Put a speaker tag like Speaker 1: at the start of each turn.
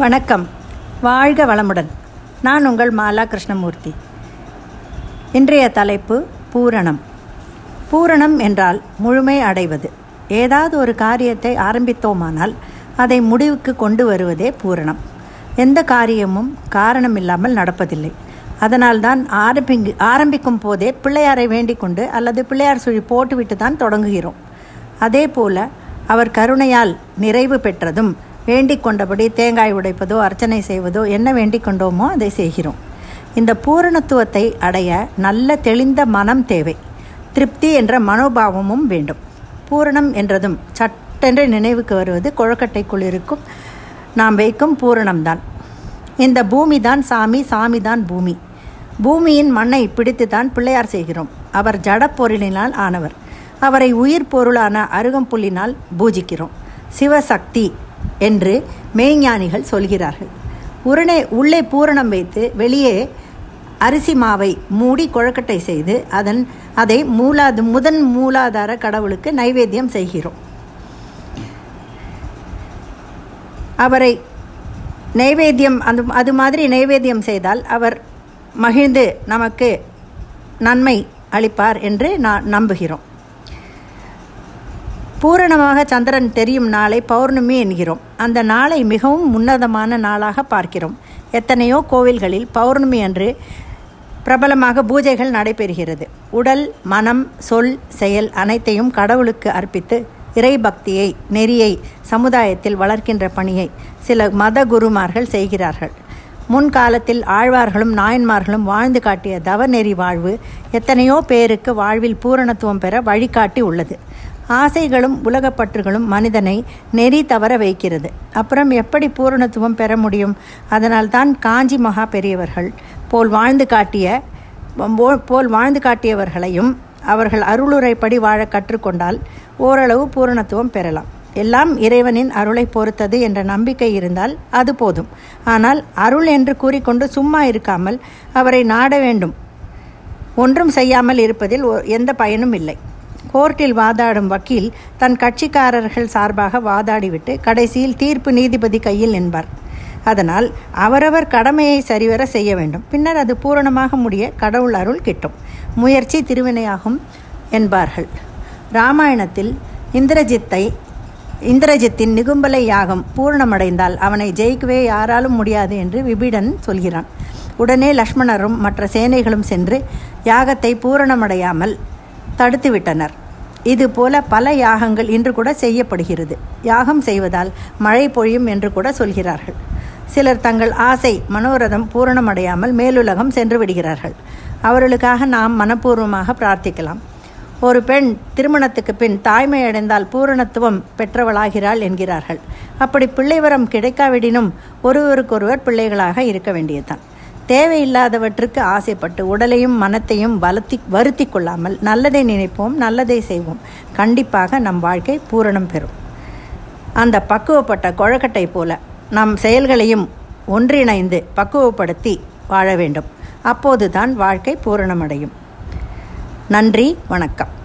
Speaker 1: வணக்கம். வாழ்க வளமுடன். நான் உங்கள் மாலா கிருஷ்ணமூர்த்தி. இன்றைய தலைப்பு பூரணம். பூரணம் என்றால் முழுமை அடைவது. ஏதாவது ஒரு காரியத்தை ஆரம்பித்தோமானால் அதை முடிவுக்கு கொண்டு வருவதே பூரணம். எந்த காரியமும் காரணம் இல்லாமல் நடப்பதில்லை. அதனால்தான் ஆரம்பிங்கு ஆரம்பிக்கும் போதே பிள்ளையாரை வேண்டிக் கொண்டு அல்லது பிள்ளையார் சுழி போட்டுவிட்டு தான் தொடங்குகிறோம். அதே போல அவர் கருணையால் நிறைவு பெற்றதும் வேண்டிக் கொண்டபடி தேங்காய் உடைப்பதோ அர்ச்சனை செய்வதோ என்ன வேண்டிக் கொண்டோமோ அதை செய்கிறோம். இந்த பூரணத்துவத்தை அடைய நல்ல தெளிந்த மனம் தேவை. திருப்தி என்ற மனோபாவமும் வேண்டும். பூரணம் என்றதும் சட்டென்று நினைவுக்கு வருவது கொழக்கட்டைக்குள் இருக்கும். நாம் வைக்கும் பூரணம்தான். இந்த பூமி தான் சாமி சாமி தான் பூமி. பூமியின் மண்ணை பிடித்து தான் பிள்ளையார் செய்கிறோம். அவர் ஜடப்பொருளினால் ஆனவர். அவரை உயிர் பொருளான அருகம்புல்லினால் பூஜிக்கிறோம். சிவசக்தி என்று மெய்ஞானிகள் சொல்கிறார்கள். உடனே உள்ளே பூரணம் வைத்து வெளியே அரிசி மாவை மூடி கொழக்கட்டை செய்து அதன் அதை மூலாது முதன் மூலாதார கடவுளுக்கு நைவேத்தியம் செய்கிறோம். அவரை நைவேத்தியம் அந்த அது மாதிரி நைவேத்தியம் செய்தால் அவர் மகிழ்ந்து நமக்கு நன்மை அளிப்பார் என்று நான் நம்புகிறோம். பூரணமாக சந்திரன் தெரியும் நாளை பௌர்ணமி என்கிறோம். அந்த நாளை மிகவும் உன்னதமான நாளாக பார்க்கிறோம். எத்தனையோ கோவில்களில் பௌர்ணமி அன்று பிரபலமாக பூஜைகள் நடைபெறுகிறது. உடல் மனம் சொல் செயல் அனைத்தையும் கடவுளுக்கு அர்ப்பித்து இறை பக்தியை நெறியை சமுதாயத்தில் வளர்க்கின்ற பணியை சில மத குருமார்கள் செய்கிறார்கள். முன்காலத்தில் ஆழ்வார்களும் நாயன்மார்களும் வாழ்ந்து காட்டிய தவநெறி வாழ்வு எத்தனையோ பேருக்கு வாழ்வில் பூரணத்துவம் பெற வழிகாட்டி உள்ளது. ஆசைகளும் உலகப்பற்றுகளும் மனிதனை நெறி தவற வைக்கிறது. அப்புறம் எப்படி பூரணத்துவம் பெற முடியும்? அதனால்தான் காஞ்சி மகா பெரியவர்கள் போல் வாழ்ந்து காட்டிய போல் வாழ்ந்து காட்டியவர்களையும் அவர்கள் அருளுரைப்படி வாழ கற்றுக்கொண்டால் ஓரளவு பூரணத்துவம் பெறலாம். எல்லாம் இறைவனின் அருளை பொறுத்தது என்ற நம்பிக்கை இருந்தால் அது போதும். ஆனால் அருள் என்று கூறிக்கொண்டு சும்மா இருக்காமல் அவரை நாட வேண்டும். ஒன்றும் செய்யாமல் இருப்பதில் எந்த பயனும் இல்லை. கோர்ட்டில் வாதாடும் வக்கீல் தன் கட்சிக்காரர்கள் சார்பாக வாதாடிவிட்டு கடைசியில் தீர்ப்பு நீதிபதி கையில் என்பார் அதனால் அவரவர் கடமையை சரிவர செய்ய வேண்டும். பின்னர் அது பூரணமாக முடிய கடவுள் அருள் கிட்டும். முயற்சி திருவினையாகும் என்பார்கள். ராமாயணத்தில் இந்திரஜித்தை இந்திரஜித்தின் நிகும்பலை யாகம் பூரணமடைந்தால் அவனை ஜெயிக்கவே யாராலும் முடியாது என்று விபிடன் சொல்கிறான். உடனே லக்ஷ்மணரும் மற்ற சேனைகளும் சென்று யாகத்தை பூரணமடையாமல் தடுத்துவிட்டனர் இதுபோல பல யாகங்கள் இன்று கூட செய்யப்படுகிறது. யாகம் செய்வதால் மழை பொழியும் என்று கூட சொல்கிறார்கள். சிலர் தங்கள் ஆசை மனோரதம் பூரணமடையாமல் மேலுலகம் சென்று விடுகிறார்கள். அவர்களுக்காக நாம் மனப்பூர்வமாக பிரார்த்திக்கலாம். ஒரு பெண் திருமணத்துக்கு பின் தாய்மை அடைந்தால் பூரணத்துவம் பெற்றவளாகிறாள் என்கிறார்கள். அப்படி பிள்ளைவரம் கிடைக்காவிடினும் ஒருவருக்கொருவர் பிள்ளைகளாக இருக்க வேண்டியதுதான். தேவையில்லாதவற்றுக்கு ஆசைப்பட்டு உடலையும் மனத்தையும் வளர்த்தி வருத்தி கொள்ளாமல் நல்லதை நினைப்போம் நல்லதை செய்வோம். கண்டிப்பாக நம் வாழ்க்கை பூரணம் பெறும். அந்த பக்குவப்பட்ட கொழக்கட்டை போல நம் செயல்களையும் ஒன்றிணைந்து பக்குவப்படுத்தி வாழ வேண்டும். அப்போதுதான் வாழ்க்கை பூரணமடையும். நன்றி வணக்கம்.